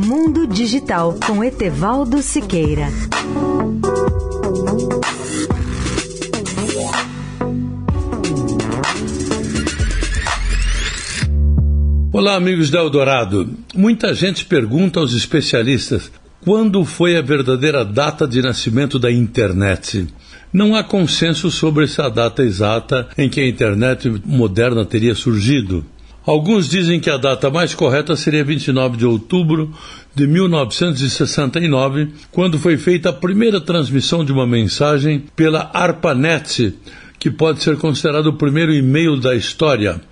Mundo Digital com Etevaldo Siqueira. Olá, amigos da Eldorado. Muita gente pergunta aos especialistas quando foi a verdadeira data de nascimento da internet. Não há consenso sobre essa data exata em que a internet moderna teria surgido. Alguns dizem que a data mais correta seria 29 de outubro de 1969, quando foi feita a primeira transmissão de uma mensagem pela ARPANET, que pode ser considerado o primeiro e-mail da história.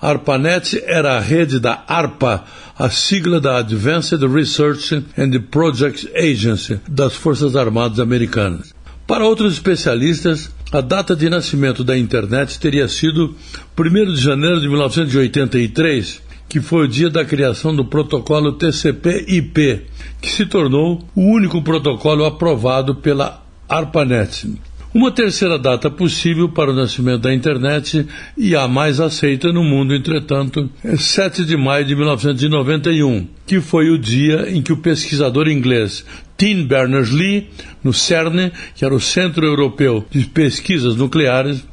ARPANET era a rede da ARPA, a sigla da Advanced Research and Projects Agency das Forças Armadas Americanas. Para outros especialistas, a data de nascimento da internet teria sido 1 de janeiro de 1983, que foi o dia da criação do protocolo TCP/IP, que se tornou o único protocolo aprovado pela ARPANET. Uma terceira data possível para o nascimento da internet e a mais aceita no mundo, entretanto, é 7 de maio de 1991, que foi o dia em que o pesquisador inglês Tim Berners-Lee, no CERN, que era o Centro Europeu de Pesquisas Nucleares,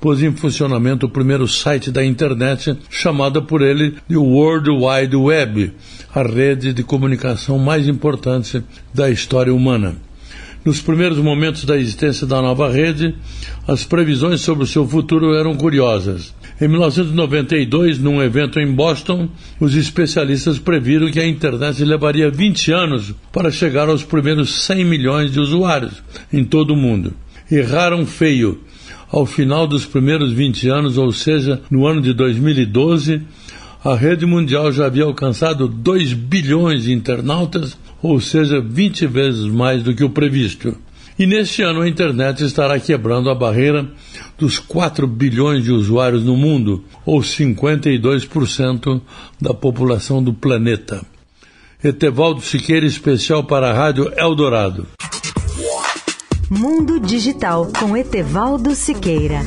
pôs em funcionamento o primeiro site da internet, chamada por ele de World Wide Web, a rede de comunicação mais importante da história humana. Nos primeiros momentos da existência da nova rede, as previsões sobre o seu futuro eram curiosas. Em 1992, num evento em Boston, os especialistas previram que a internet levaria 20 anos para chegar aos primeiros 100 milhões de usuários em todo o mundo. Erraram feio. Ao final dos primeiros 20 anos, ou seja, no ano de 2012, a rede mundial já havia alcançado 2 bilhões de internautas ou seja, 20 vezes mais do que o previsto. E neste ano a internet estará quebrando a barreira dos 4 bilhões de usuários no mundo, ou 52% da população do planeta. Etevaldo Siqueira, especial para a Rádio Eldorado. Mundo Digital com Etevaldo Siqueira.